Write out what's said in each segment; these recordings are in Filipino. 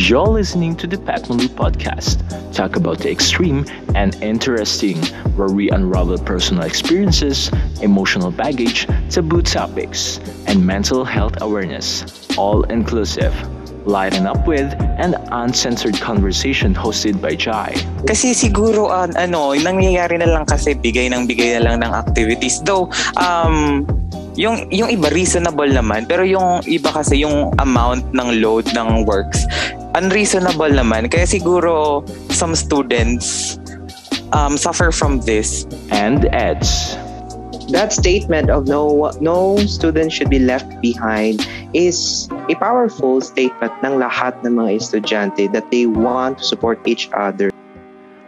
You're listening to the Pat Malu podcast. Talk about the extreme and interesting, where we unravel personal experiences, emotional baggage, taboo topics, and mental health awareness. All inclusive. Lighten up with an uncensored conversation hosted by Jai. Kasi siguro an ano, nangyayari na lang kasi bigay ng bigay na lang ng activities. Though um yung yung iba reasonable naman pero yung iba kasi yung amount ng load ng works unreasonable naman kaya siguro some students um, suffer from this and ads. That statement of no no student should be left behind is a powerful statement ng lahat ng mga estudyante that they want to support each other.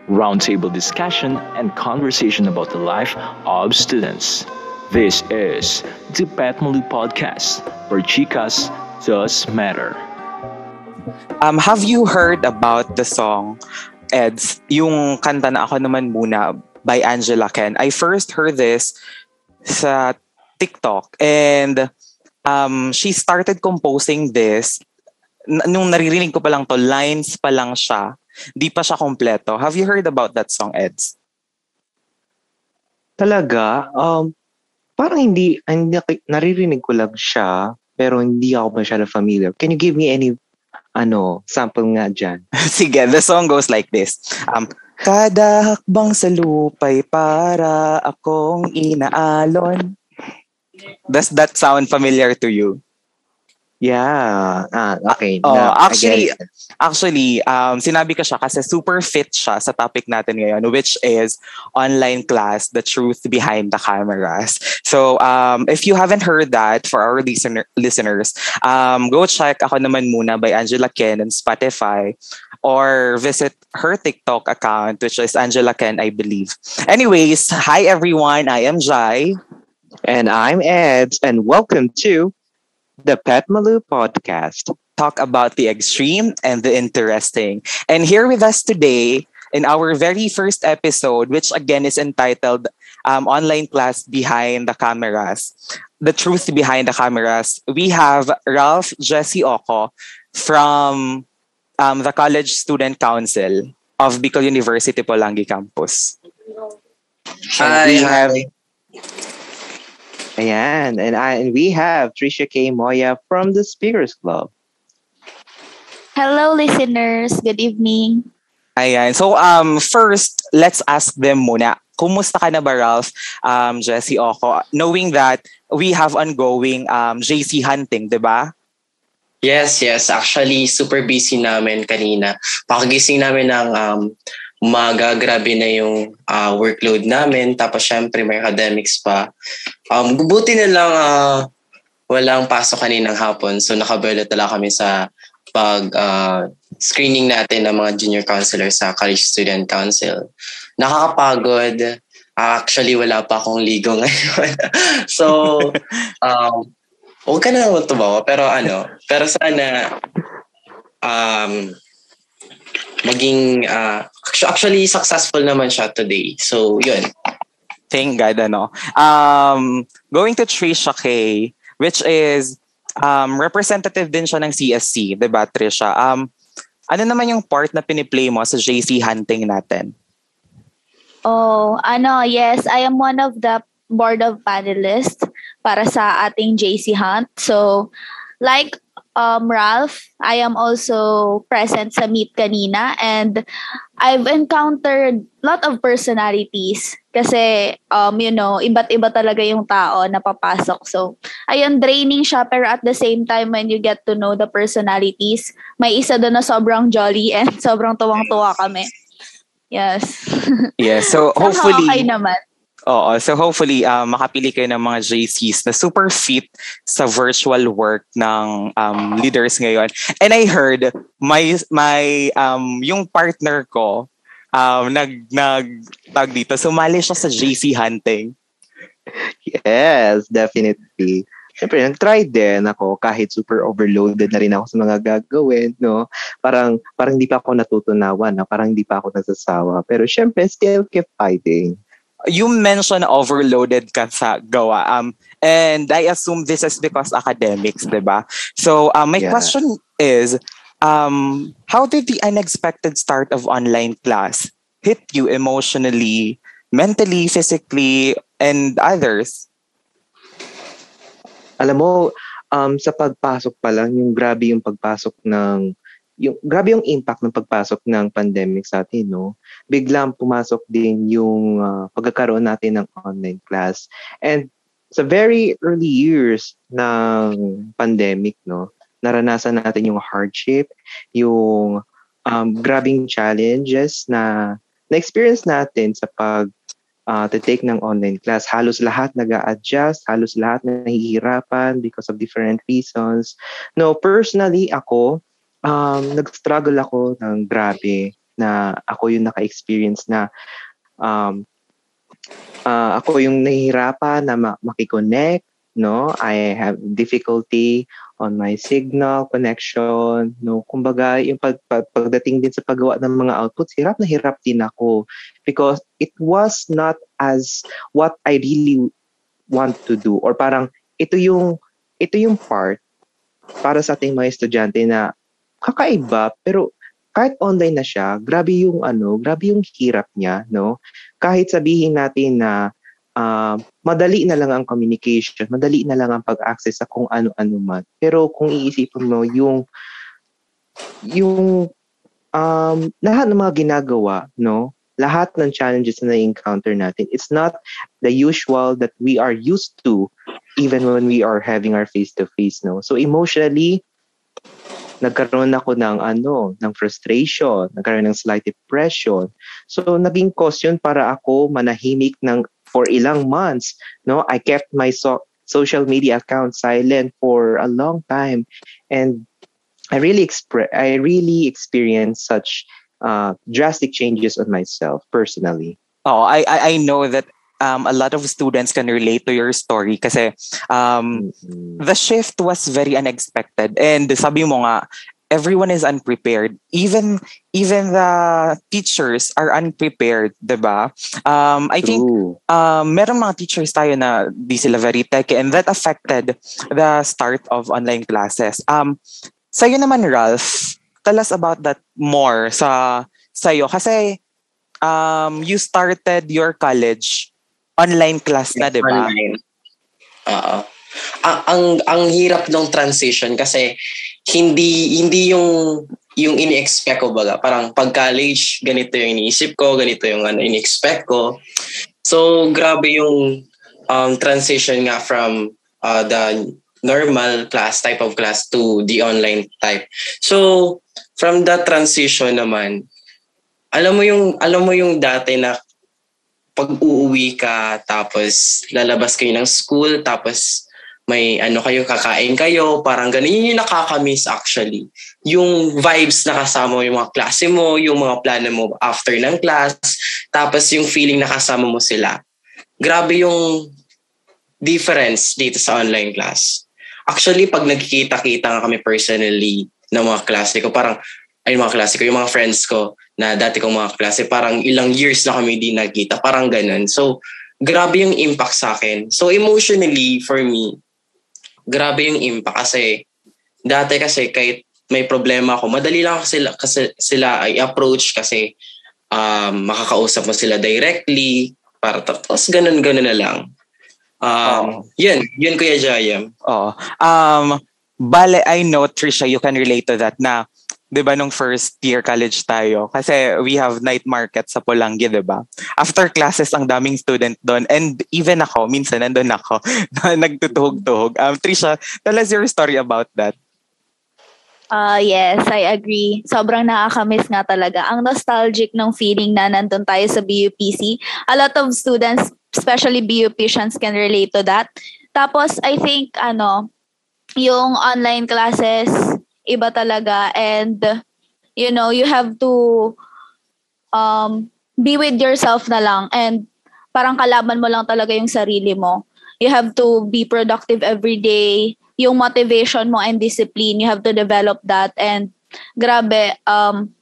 Roundtable discussion and conversation about the life of students. This is the Pat Podcast, where chicas does matter. Um, have you heard about the song Eds, yung kanta na ako naman muna by Angela Ken? I first heard this sa TikTok and um, she started composing this nung naririnig ko pa lang to, lines pa lang siya. Di pa siya kompleto. Have you heard about that song, Eds? Talaga? Um, parang hindi, hindi naririnig ko lang siya, pero hindi ako masyado familiar. Can you give me any ano, sample nga dyan? Sige, the song goes like this. Um, Kada hakbang sa lupay para akong inaalon. Does that sound familiar to you? Yeah. Ah, okay. Oh, actually, actually, um, sinabi ko siya kasi super fit siya sa topic natin ngayon, which is online class, the truth behind the cameras. So, um, if you haven't heard that for our listener, listeners, um, go check Ako Naman Muna by Angela Ken on Spotify or visit her TikTok account, which is Angela Ken, I believe. Anyways, hi everyone. I am Jai. And I'm Ed, and welcome to the Pet Malu podcast. Talk about the extreme and the interesting. And here with us today in our very first episode, which again is entitled um, Online Class Behind the Cameras, The Truth Behind the Cameras, we have Ralph Jesse Oko from um, the College Student Council of Bicol University Polangi Campus. Hi, we have Ayan. And, I, and we have Trisha K. Moya from the Speakers Club. Hello, listeners. Good evening. Ayan. So, um, first, let's ask them muna. Kumusta ka na ba, Ralph, um, Jessie Oko? Knowing that we have ongoing um, JC hunting, di ba? Yes, yes. Actually, super busy namin kanina. Pakagising namin ng um, umaga, grabe na yung uh, workload namin. Tapos syempre may academics pa. Um, buti na lang uh, walang pasok kaninang hapon. So nakabelo talaga kami sa pag uh, screening natin ng mga junior counselor sa College Student Council. Nakakapagod. Actually, wala pa akong ligo ngayon. so, um, huwag ka na tumawa. Pero ano, pero sana um, maging uh, actually successful naman siya today. So, yun. Thank God, ano. Um, going to Trisha K, which is um, representative din siya ng CSC, di ba, Trisha? Um, ano naman yung part na piniplay mo sa JC hunting natin? Oh, ano, yes, I am one of the board of panelists para sa ating JC Hunt. So, like um, Ralph, I am also present sa meet kanina and I've encountered lot of personalities kasi um you know, iba't iba talaga yung tao na papasok. So, ayun draining siya pero at the same time when you get to know the personalities, may isa doon na sobrang jolly and sobrang tuwang-tuwa kami. Yes. yes, so hopefully okay naman. Oo. So hopefully, uh, makapili kayo ng mga JCs na super fit sa virtual work ng um, leaders ngayon. And I heard, my, my, um, yung partner ko, um, nag, nag, tag dito, sumali siya sa JC hunting. Yes, definitely. Siyempre, nag-try din ako kahit super overloaded na rin ako sa mga gagawin, no? Parang, parang hindi pa ako natutunawan, no? parang hindi pa ako nasasawa. Pero syempre, still keep fighting you mentioned overloaded ka sa gawa. Um, and I assume this is because academics, di ba? So, um, my yeah. question is, um, how did the unexpected start of online class hit you emotionally, mentally, physically, and others? Alam mo, um, sa pagpasok pa lang, yung grabe yung pagpasok ng yung grabe yung impact ng pagpasok ng pandemic sa atin, no? Biglang pumasok din yung uh, pagkakaroon natin ng online class. And sa very early years ng pandemic, no, naranasan natin yung hardship, yung um, grabing challenges na na-experience natin sa pag uh, to take ng online class. Halos lahat nag adjust halos lahat na nahihirapan because of different reasons. No, personally, ako, um, nag-struggle ako ng grabe na ako yung naka-experience na um, uh, ako yung nahihirapan na ma- makikonnect, no? I have difficulty on my signal connection, no? Kumbaga, yung pag, pag, pagdating din sa paggawa ng mga outputs, hirap na hirap din ako because it was not as what I really want to do or parang ito yung ito yung part para sa ating mga estudyante na kakaiba pero kahit online na siya, grabe yung ano, grabe yung hirap niya, no? Kahit sabihin natin na uh, madali na lang ang communication, madali na lang ang pag-access sa kung ano-ano man. Pero kung iisipin mo yung yung um, lahat ng mga ginagawa, no? Lahat ng challenges na na-encounter natin, it's not the usual that we are used to even when we are having our face-to-face, no? So emotionally, nagkaroon ako ng ano, ng frustration, nagkaroon ng slight depression. So naging cause yun para ako manahimik ng for ilang months, no? I kept my so- social media account silent for a long time and I really expre- I really experienced such uh, drastic changes on myself personally. Oh, I I know that um, a lot of students can relate to your story kasi um, mm-hmm. the shift was very unexpected. And sabi mo nga everyone is unprepared. Even even the teachers are unprepared 'di ba? Um i think um merong mga teachers tayo na di sila very tech and that affected the start of online classes. Um sa'yo naman Ralph tell us about that more sa sa'yo. Kasi um you started your college online class na, 'di ba? Online. Oo. Ang, ang ang hirap ng transition kasi hindi hindi yung yung ini-expect ko baga parang pag college ganito yung iniisip ko ganito yung ano ini-expect ko so grabe yung um, transition nga from uh, the normal class type of class to the online type so from that transition naman alam mo yung alam mo yung dati na pag uuwi ka, tapos lalabas kayo ng school, tapos may ano kayo, kakain kayo, parang ganun. Yun yung nakakamiss actually. Yung vibes na kasama mo yung mga klase mo, yung mga plano mo after ng class, tapos yung feeling na kasama mo sila. Grabe yung difference dito sa online class. Actually, pag nagkikita-kita nga kami personally ng mga klase ko, parang, ay mga klase ko, yung mga friends ko, na dati kong mga klase, parang ilang years na kami di nagkita, parang ganun. So, grabe yung impact sa akin. So, emotionally, for me, grabe yung impact kasi dati kasi kahit may problema ako, madali lang sila, kasi sila ay approach kasi um, makakausap mo sila directly, para tapos ganun-ganun na lang. Um, oh. Yun, yun Kuya Jayam. Oh. Um, bale, I know, Trisha, you can relate to that na 'di ba nung first year college tayo kasi we have night market sa Pulangi 'di ba after classes ang daming student doon and even ako minsan nandoon ako nagtutuhog-tuhog um Trisha tell us your story about that Uh, yes, I agree. Sobrang nakakamiss nga talaga. Ang nostalgic ng feeling na nandun tayo sa BUPC. A lot of students, especially BUPians, can relate to that. Tapos, I think, ano, yung online classes, iba talaga. And you know you have to um be with yourself na lang. And parang kalaban mo lang talaga yung sarili mo. You have to be productive every day. Yung motivation mo and discipline you have to develop that. And grabe um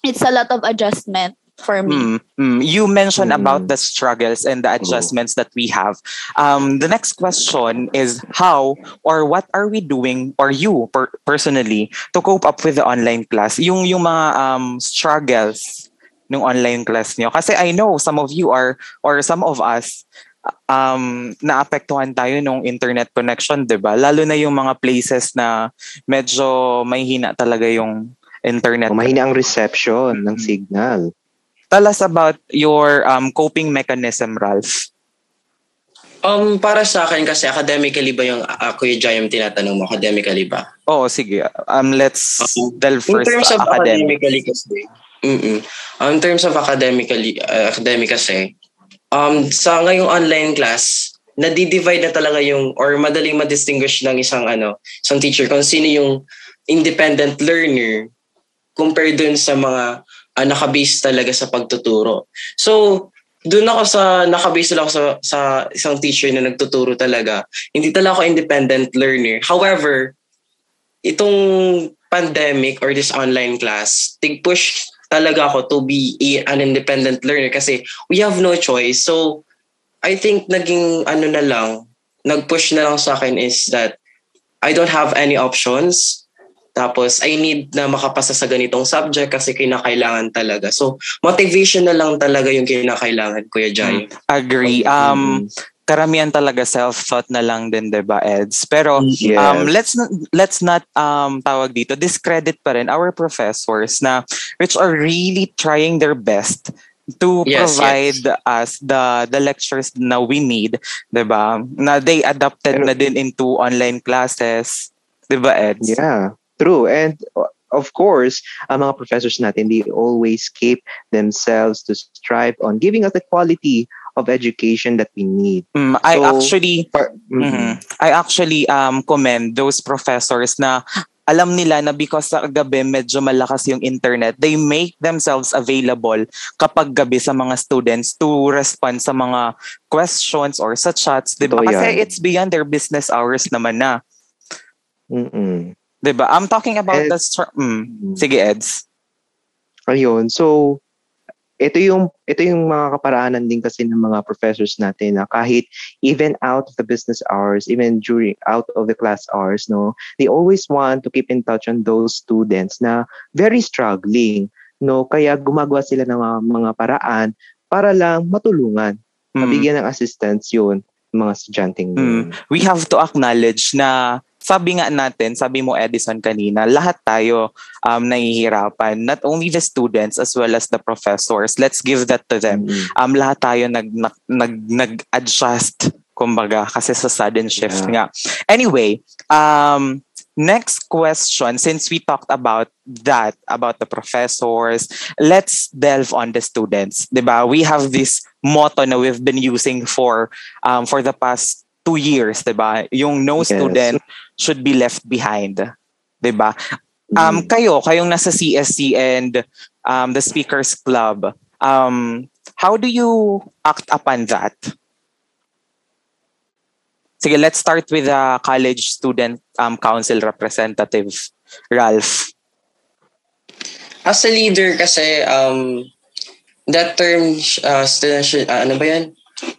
it's a lot of adjustment for me. Mm, mm. You mentioned Mm. about the struggles and the adjustments that we have. Um, the next question is how or what are we doing or you per- personally to cope up with the online class? Yung yung mga um, struggles ng online class niyo. Kasi I know some of you are or some of us um naapektuhan tayo nung internet connection, 'di ba? Lalo na yung mga places na medyo may hina talaga yung internet. O, mahina ang reception ng Mm. signal. Tell us about your um, coping mechanism, Ralph. Um, para sa akin kasi academically ba yung Kuya Jai yung tinatanong mo? Academically ba? Oh, sige. Um, let's Okay. delve In first terms of academic. academically kasi, mm in terms of academically, uh, academic kasi, um, sa ngayong online class, nadi-divide na talaga yung, or madaling ma-distinguish ng isang, ano, isang teacher kung sino yung independent learner compared dun sa mga uh, nakabase talaga sa pagtuturo. So, doon ako sa, nakabase lang ako sa, sa isang teacher na nagtuturo talaga. Hindi talaga ako independent learner. However, itong pandemic or this online class, tig-push talaga ako to be a, an independent learner kasi we have no choice. So, I think naging ano na lang, nag-push na lang sa akin is that I don't have any options. Tapos, I need na makapasa sa ganitong subject kasi kinakailangan talaga. So, motivation na lang talaga yung kinakailangan, Kuya Jai. Agree. Um, karamihan talaga self-thought na lang din, 'di ba, Eds? Pero Yes. um let's not let's not um tawag dito discredit pa rin our professors na which are really trying their best to Yes, provide us the the lectures na we need, 'di ba? Na they adapted Pero- na din into online classes, 'di ba, Eds? Yeah, true. And uh, of course, ang mga professors natin, they always keep themselves to strive on giving us the quality of education that we need. Mm, I So, actually Par- Mhm. Mhm. I actually um commend those professors na alam nila na because sa gabi medyo malakas yung internet, they make themselves available kapag gabi sa mga students to respond sa mga questions or sa chats, 'di ba? Kasi it's beyond their business hours naman na, Mm-mm. 'Di ba? I'm talking about And- the str- mm, sige Eds. Ayun. So, ito yung ito yung mga kaparaanan din kasi ng mga professors natin na kahit even out of the business hours, even during out of the class hours, no, they always want to keep in touch on those students na very struggling, no, kaya gumagawa sila ng mga, mga paraan para lang matulungan, Mm. mabigyan ng assistance yun mga estudyanteng yun. we have to acknowledge na sabi nga natin, sabi mo Edison kanina, lahat tayo um, nahihirapan. Not only the students as well as the professors. Let's give that to them. Mm. Um, lahat tayo nag, nag, nag, nag-adjust, kumbaga, kasi sa sudden shift Yeah. nga. Anyway, um, next question, since we talked about that, about the professors, let's delve on the students. 'di ba? We have this motto na we've been using for um, for the past two years, years, 'di ba? Yung no Yes. student should be left behind, behind, 'di ba? Um Mm. kayo, kayong nasa CSC and um the Speakers Club, um how do you act upon that? Sige, let's start with the college student um council representative, Ralph. As a leader kasi, um, that term, uh, student, should- uh, ano ba yan?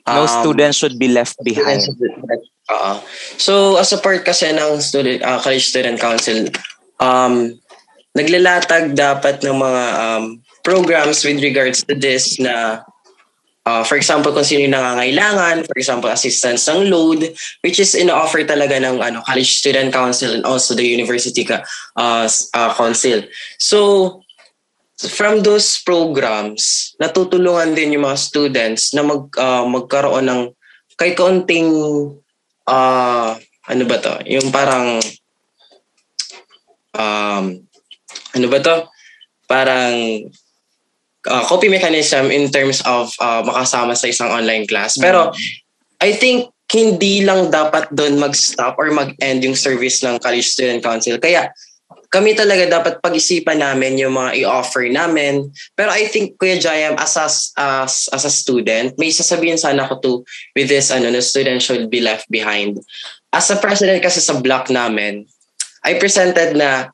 No Um, student should be left behind. Oo. So, as a part kasi ng student, uh, college student council, um, naglalatag dapat ng mga um, programs with regards to this na uh, for example, kung sino yung nangangailangan, for example, assistance ng load, which is ino-offer talaga ng ano, college student council and also the university ka, uh, uh, council. So, from those programs, natutulungan din yung mga students na mag, uh, magkaroon ng kay kaunting ah ano ba to? Yung parang um ano ba to? Parang uh, copy mechanism in terms of uh, makasama sa isang online class. Pero I think hindi lang dapat doon mag-stop or mag-end yung service ng College Student Council. Kaya kami talaga dapat pag-isipan namin yung mga i-offer namin. Pero I think, Kuya Jayam, as a, as, as a student, may sasabihin sana ko to with this, ano, na student should be left behind. As a president kasi sa block namin, I presented na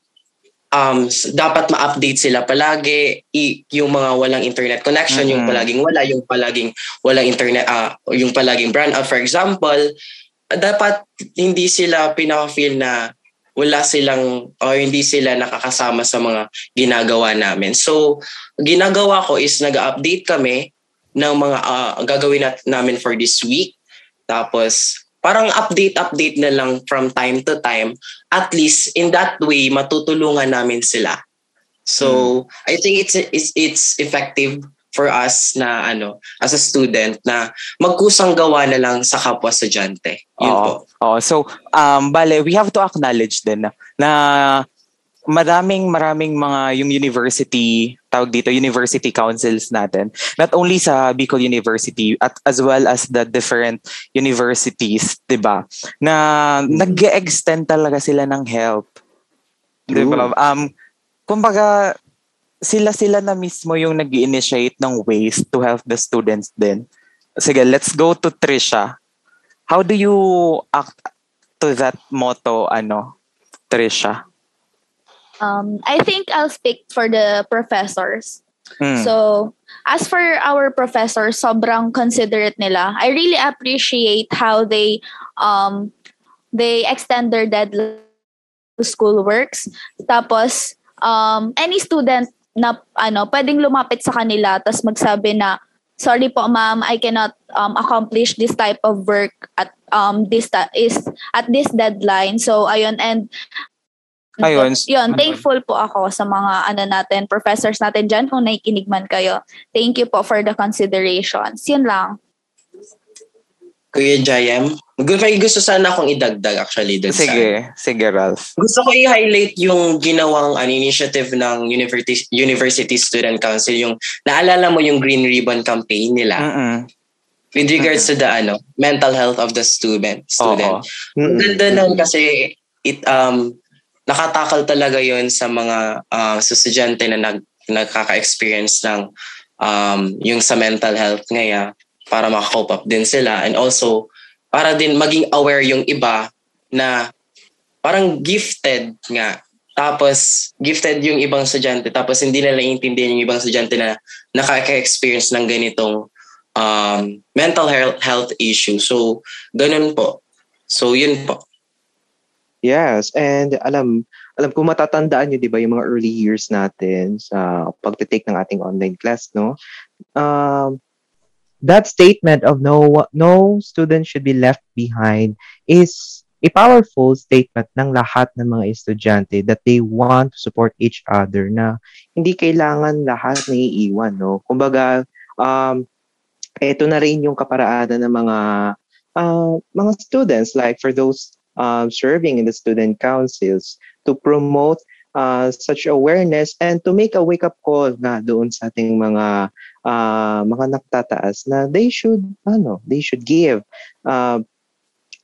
um, dapat ma-update sila palagi. I, yung mga walang internet connection, mm-hmm. yung palaging wala, yung palaging walang internet, uh, yung palaging brand out. For example, dapat hindi sila pinaka-feel na wala silang or hindi sila nakakasama sa mga ginagawa namin. So, ginagawa ko is nag-update kami ng mga uh, gagawin nat- namin for this week. Tapos, parang update-update na lang from time to time. At least, in that way, matutulungan namin sila. So, hmm. I think it's, it's, it's effective for us na ano as a student na magkusang gawa na lang sa kapwa estudyante. Yun Oo. po. Oo. So, um, bale, we have to acknowledge din na, na maraming maraming mga yung university tawag dito university councils natin not only sa Bicol University at as well as the different universities 'di ba na mm-hmm. nag-extend talaga sila ng help 'di ba um kumbaga sila sila na mismo yung nag initiate ng ways to help the students din. Sige, let's go to Trisha. How do you act to that motto, ano, Trisha? Um, I think I'll speak for the professors. Mm. So, as for our professors, sobrang considerate nila. I really appreciate how they um they extend their deadline to school works. Tapos, um, any student na ano, pwedeng lumapit sa kanila tapos magsabi na sorry po ma'am, I cannot um, accomplish this type of work at um this ta- is at this deadline. So ayun and Ayun. Yun, thankful po ako sa mga ano natin, professors natin dyan kung nakikinig man kayo. Thank you po for the considerations. Yun lang. Kuya Jayem, may gusto sana akong idagdag actually dun Sige, sa, sige Ralph. Gusto ko i-highlight yung ginawang an initiative ng University, University Student Council, yung naalala mo yung Green Ribbon campaign nila. Mm-mm. With regards Mm-mm. to the ano, mental health of the student. student. Ang ganda nun kasi it um nakatakal talaga yon sa mga uh, estudyante na nag, nagkaka-experience ng um, yung sa mental health ngayon para makakope up din sila and also para din maging aware yung iba na parang gifted nga tapos gifted yung ibang estudyante tapos hindi nila naiintindihan yung ibang estudyante na nakaka-experience ng ganitong um, mental health, health issue. So, ganun po. So, yun po. Yes, and alam alam ko matatandaan niyo 'di ba yung mga early years natin sa pagte-take ng ating online class, no? Um that statement of no no student should be left behind is a powerful statement ng lahat ng mga estudyante that they want to support each other na hindi kailangan lahat na iiwan no? Kumbaga um ito na rin yung kaparaanan ng mga uh, mga students like for those um, serving in the student councils to promote uh, such awareness and to make a wake-up call nga doon sa ating mga uh, mga nagtataas na they should ano they should give uh,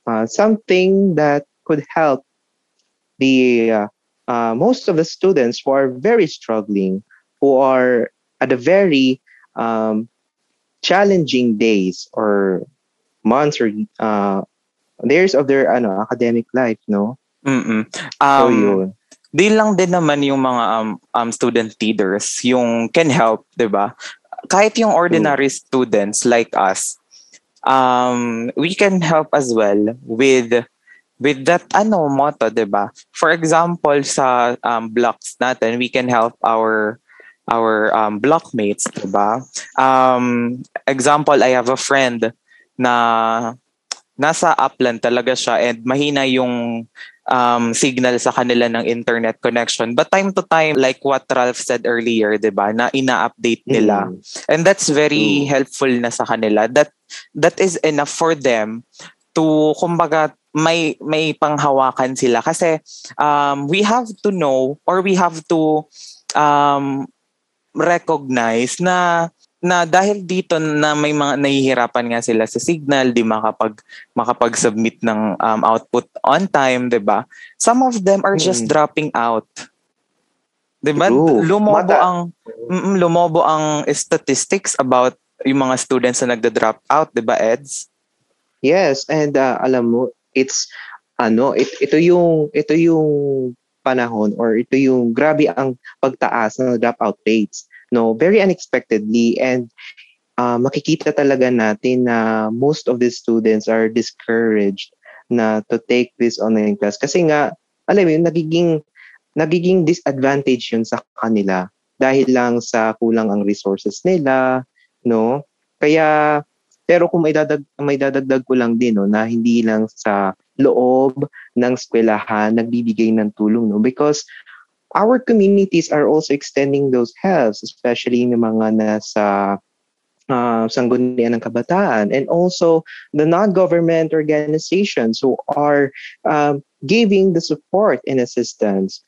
uh, something that could help the uh, uh, most of the students who are very struggling who are at a very um, challenging days or months or uh, years of their ano academic life no Mm-mm. Um, so yun di lang din naman yung mga um, um student leaders yung can help, 'di ba? Kahit yung ordinary mm. students like us, um we can help as well with with that ano motto, 'di ba? For example, sa um, blocks natin, we can help our our um, blockmates, 'di ba? Um example, I have a friend na nasa upland talaga siya and mahina yung um, signal sa kanila ng internet connection. But time to time, like what Ralph said earlier, di ba, na ina-update nila. Mm. And that's very mm. helpful na sa kanila. That that is enough for them to, kumbaga, may may panghawakan sila kasi um, we have to know or we have to um, recognize na na dahil dito na may mga nahihirapan nga sila sa signal, di makapag makapag-submit ng um, output on time, 'di ba? Some of them are just mm. dropping out. 'Di ba? Lumobo Mata. ang mm, lumobo ang statistics about yung mga students na nagda-drop out, 'di ba, Eds? Yes, and uh, alam mo, it's ano, it, ito yung ito yung panahon or ito yung grabe ang pagtaas ng dropout rates no very unexpectedly. And uh, makikita talaga natin na most of the students are discouraged na to take this online class. Kasi nga alam mo yun nagiging nagiging disadvantage yun sa kanila dahil lang sa kulang ang resources nila no? Kaya pero kung may dadag may dadagdag ko lang din no na hindi lang sa loob ng eskwelahan nagbibigay ng tulong no? Because our communities are also extending those helps especially ng mga nasa uh, sanggunian ng kabataan and also the non-government organizations who are um, giving the support and assistance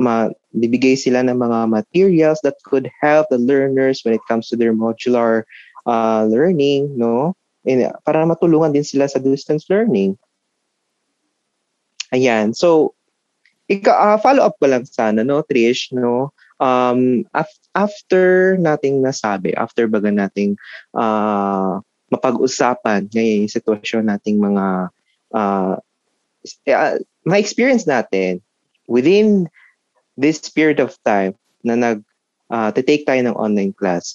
ma bibigay sila ng mga materials that could help the learners when it comes to their modular uh, learning, no? And, para matulungan din sila sa distance learning. Ayan. So, ika, uh, follow up ko lang sana, no, Trish, no? Um, af- after nating nasabi, after baga nating uh, mapag-usapan ngayon yung sitwasyon nating mga uh, uh, ma-experience natin within this period of time na nag uh, take tayo ng online class,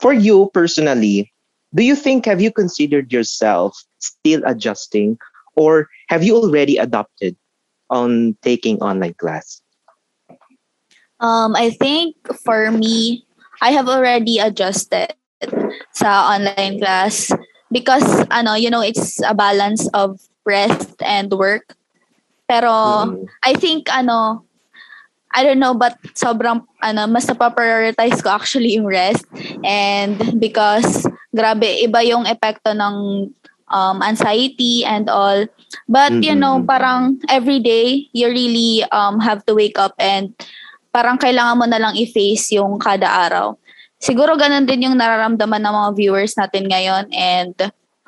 for you personally, do you think have you considered yourself still adjusting or have you already adopted on taking online class? Um, I think for me, I have already adjusted sa online class because ano, you know, it's a balance of rest and work. Pero mm. I think ano, I don't know, but sobrang, ano, mas napaprioritize ko actually yung rest. And because, grabe, iba yung epekto ng um, anxiety and all. But, mm-hmm. you know, parang every day, you really um, have to wake up and parang kailangan mo na lang i-face yung kada araw. Siguro ganun din yung nararamdaman ng mga viewers natin ngayon and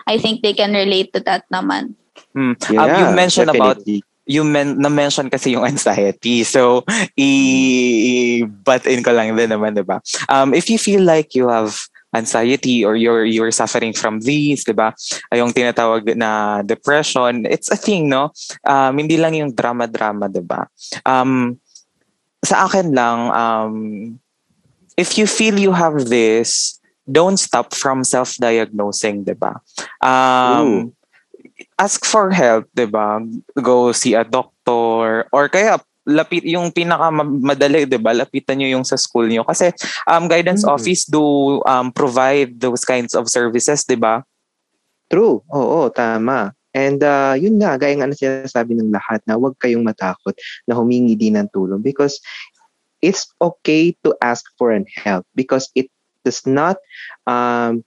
I think they can relate to that naman. Mm. Yeah, um, you mentioned definitely. about you men na-mention kasi yung anxiety. So, i-butt in ko lang din naman, di ba? Um, if you feel like you have anxiety or you're you're suffering from these, 'di ba? Ay yung tinatawag na depression, it's a thing, no? Um, hindi lang yung drama-drama, 'di ba? Um, sa akin lang um, if you feel you have this, don't stop from self-diagnosing, 'di ba? Um, Ooh ask for help, 'di ba? Go see a doctor or kaya lapit yung pinaka madali 'di ba? Lapitan niyo yung sa school niyo kasi um guidance mm-hmm. office do um provide those kinds of services 'di ba? True. Oo tama. And uh, yun nga gaya nga na sinasabi ng lahat na huwag kayong matakot na humingi din ng tulong because it's okay to ask for an help because it does not um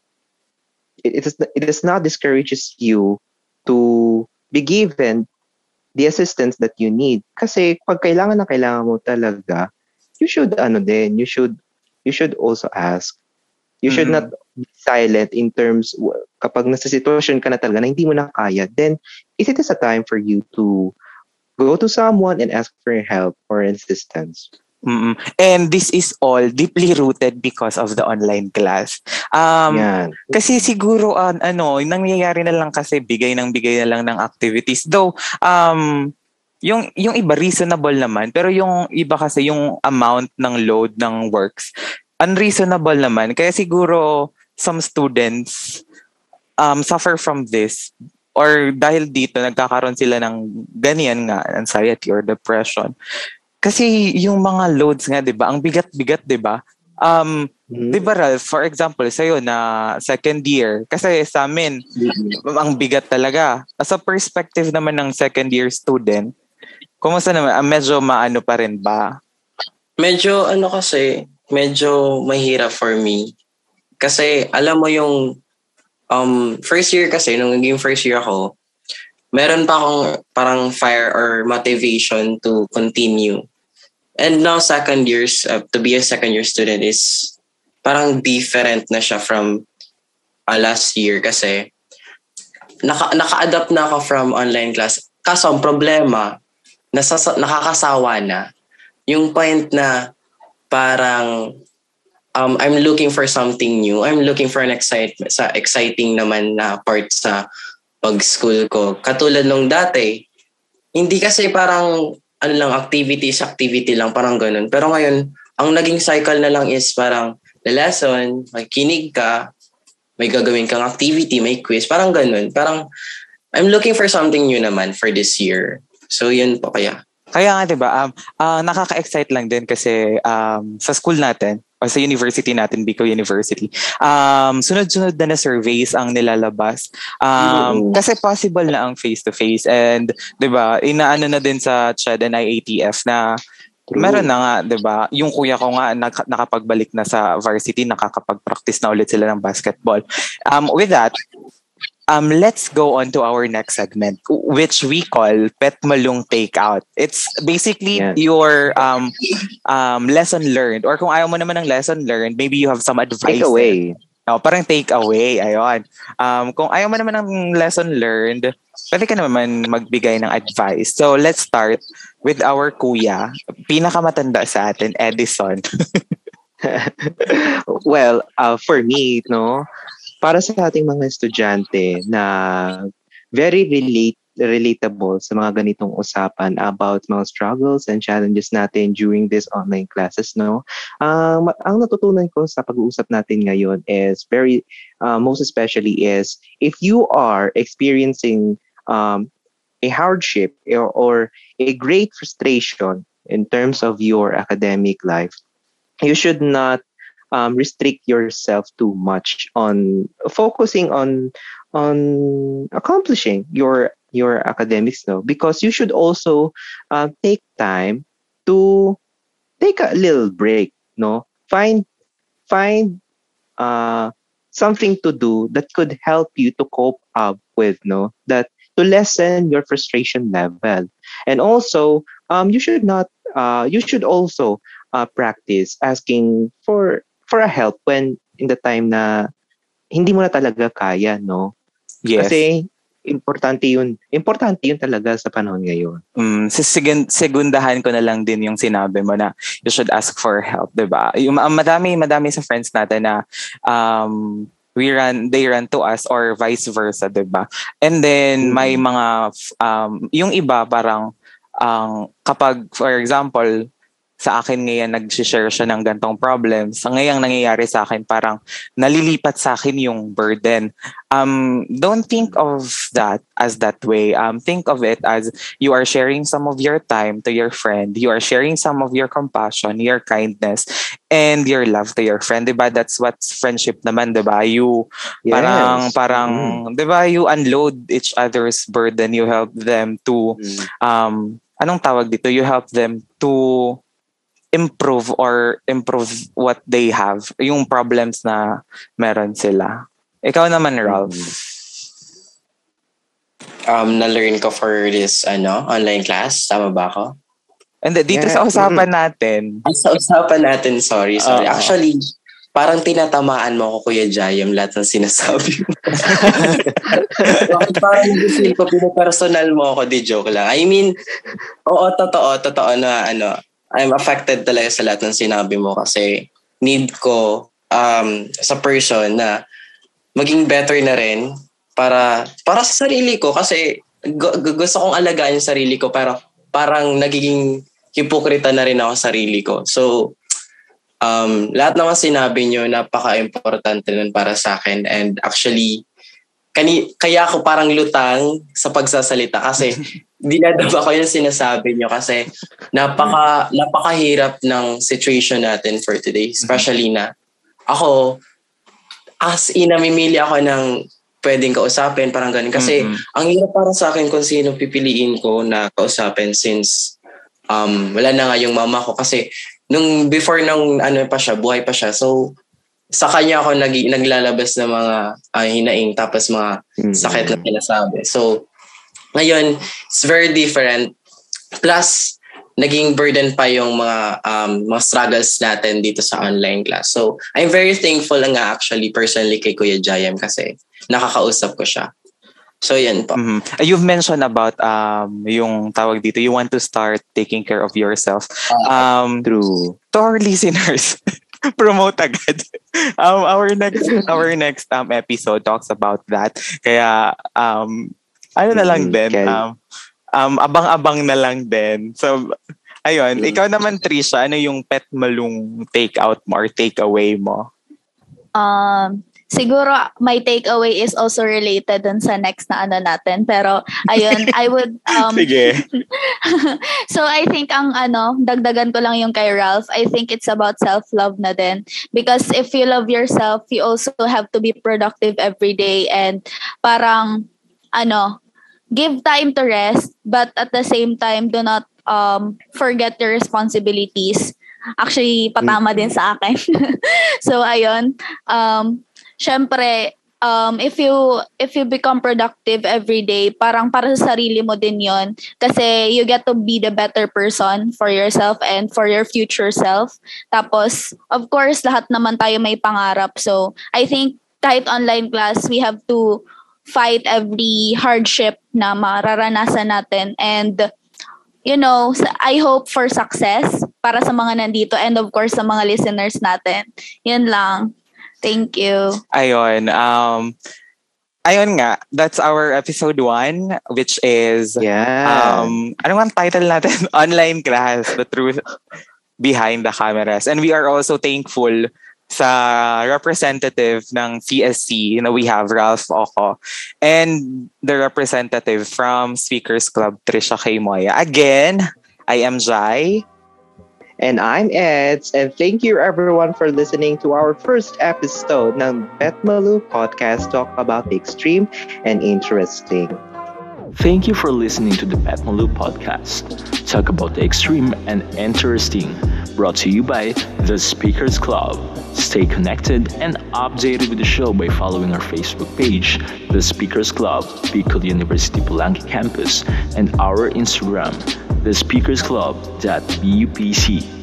it, it, is, it does not discourages you to be given the assistance that you need. Kasi pag kailangan na kailangan mo talaga, you should ano din, you should you should also ask. You should mm-hmm. not be silent in terms kapag nasa sitwasyon ka na talaga na hindi mo na kaya, then is it is a time for you to go to someone and ask for help or assistance. Mm-mm. And this is all deeply rooted because of the online class. Um, Yan. Kasi siguro, uh, ano, nangyayari na lang kasi bigay ng bigay na lang ng activities. Though, um, yung, yung iba reasonable naman, pero yung iba kasi yung amount ng load ng works, unreasonable naman. Kaya siguro, some students um, suffer from this or dahil dito nagkakaroon sila ng ganyan nga anxiety or depression kasi yung mga loads nga, 'di ba? Ang bigat-bigat, 'di ba? Um, mm-hmm. 'di ba Ralph, for example, sa'yo na second year, kasi sa amin mm-hmm. ang bigat talaga. As a perspective naman ng second year student, kumusta naman? Ah, medyo maano pa rin ba? Medyo ano kasi, medyo mahirap for me. Kasi alam mo yung um, first year kasi, nung naging first year ako, meron pa akong parang fire or motivation to continue. And now second years, uh, to be a second year student is parang different na siya from uh, last year kasi naka, naka-adapt na ako from online class. Kaso ang problema, nasasa, nakakasawa na. Yung point na parang um, I'm looking for something new. I'm looking for an excitement sa exciting naman na part sa pag-school ko. Katulad nung dati, hindi kasi parang ano lang, activities, activity lang, parang ganun. Pero ngayon, ang naging cycle na lang is parang the lesson, makikinig ka, may gagawin kang activity, may quiz, parang ganun. Parang, I'm looking for something new naman for this year. So, yun po kaya. Kaya nga 'di ba, um, uh, nakaka-excite lang din kasi um, sa school natin o sa university natin, Bicol University, um, sunod-sunod na na surveys ang nilalabas. Um, Kasi possible na ang face-to-face and 'di ba, inaano na din sa CHED and IATF na True. Meron na nga, 'di ba? Yung kuya ko nga nak- nakapagbalik na sa varsity, nakakapag-practice na ulit sila ng basketball. Um with that, um, let's go on to our next segment, which we call Pet Malung Takeout. It's basically yes. your um, um, lesson learned. Or kung ayaw mo naman ng lesson learned, maybe you have some advice. Take away. No, parang take away. Ayun. Um, kung ayaw mo naman ng lesson learned, pwede ka naman magbigay ng advice. So, let's start with our kuya, pinakamatanda sa atin, Edison. well, uh, for me, no, para sa ating mga estudyante na very relate relatable sa mga ganitong usapan about mga struggles and challenges natin during this online classes no? Um, ang natutunan ko sa pag-uusap natin ngayon is very uh, most especially is if you are experiencing um, a hardship or, or a great frustration in terms of your academic life you should not um, restrict yourself too much on focusing on on accomplishing your your academics no? Because you should also uh, take time to take a little break no? Find find uh, something to do that could help you to cope up with no? That to lessen your frustration level. And also um, you should not uh, you should also uh, practice asking for for a help when in the time na hindi mo na talaga kaya, no? Yes. Kasi importante yun. Importante yun talaga sa panahon ngayon. Mm, segundahan ko na lang din yung sinabi mo na you should ask for help, 'di ba? Yung madami madami sa friends natin na um we run they run to us or vice versa, 'di ba? And then mm-hmm. may mga um yung iba parang ang um, kapag for example sa akin ngayon nag-share siya ng gantong problems. Sa ngayang nangyayari sa akin, parang nalilipat sa akin yung burden. Um, don't think of that as that way. Um, think of it as you are sharing some of your time to your friend. You are sharing some of your compassion, your kindness, and your love to your friend. Diba? That's what friendship naman, diba? You, yes. parang, parang, mm. diba? You unload each other's burden. You help them to, mm. um, anong tawag dito? You help them to improve or improve what they have, yung problems na meron sila. Ikaw naman, Ralph. Um, na-learn ko for this ano online class. Tama ba ako? And dito yeah. sa usapan natin. Ah, sa usapan natin, sorry, sorry. Uh, Actually, parang tinatamaan mo ako, Kuya Jayam, lahat ng sinasabi mo. parang gusto ko, pinapersonal mo ako, di joke lang. I mean, oo, totoo, totoo na ano, I'm affected talaga sa lahat ng sinabi mo kasi need ko um, sa person na maging better na rin para para sa sarili ko kasi gu- gusto kong alagaan yung sarili ko pero parang nagiging hipokrita na rin ako sa sarili ko. So, um, lahat naman sinabi nyo, napaka-importante nun para sa akin. And actually, kani, kaya ako parang lutang sa pagsasalita kasi dinadaba ko yung sinasabi nyo kasi napaka, napakahirap ng situation natin for today. Especially na ako, as in, namimili ako ng pwedeng kausapin, parang ganun. Kasi mm-hmm. ang hirap para sa akin kung sino pipiliin ko na kausapin since um, wala na nga yung mama ko. Kasi nung before nung ano pa siya, buhay pa siya. So, sa kanya ako nag, naglalabas ng mga uh, hinaing tapos mga mm-hmm. sakit na sinasabi. So, ngayon, it's very different. Plus, naging burden pa yung mga um, mga struggles natin dito sa online class. So, I'm very thankful nga actually personally kay Kuya Jayam kasi nakakausap ko siya. So, yan po. Mm-hmm. You've mentioned about um, yung tawag dito, you want to start taking care of yourself. Ah, um, True. To our listeners, promote agad. um, our next our next um, episode talks about that. Kaya um, ano na lang din, um, um, abang-abang na lang din. So, ayun. Mm. Ikaw naman, Trisha, ano yung pet malung take-out mo or take-away mo? Um, siguro my takeaway is also related dun sa next na ano natin. Pero ayun, I would um Sige. so I think ang ano, dagdagan ko lang yung kay Ralph. I think it's about self-love na din. Because if you love yourself, you also have to be productive every day and parang ano, give time to rest but at the same time do not um forget your responsibilities. Actually, patama din sa akin. so ayun, um syempre um if you if you become productive every day, parang para sa sarili mo din 'yon kasi you get to be the better person for yourself and for your future self. Tapos of course, lahat naman tayo may pangarap. So I think kahit online class, we have to fight every hardship na mararanasan natin and you know, I hope for success para sa mga nandito and of course sa mga listeners natin. Yun lang. Thank you. Ayun. Um, ayun nga, that's our episode one, which is, Yeah. um, ano ang title natin? Online class, the truth behind the cameras. And we are also thankful sa representative ng CSC na we have Ralph Oco and the representative from Speakers Club Trisha K. Moya. Again, I am Jai. And I'm Eds, and thank you everyone for listening to our first episode ng Betmalu Podcast Talk about the extreme and interesting. Thank you for listening to the Pat Malou podcast. Talk about the extreme and interesting. Brought to you by The Speakers Club. Stay connected and updated with the show by following our Facebook page, The Speakers Club, Bicol University Pulangi Campus, and our Instagram, The Speakers Club.bupc.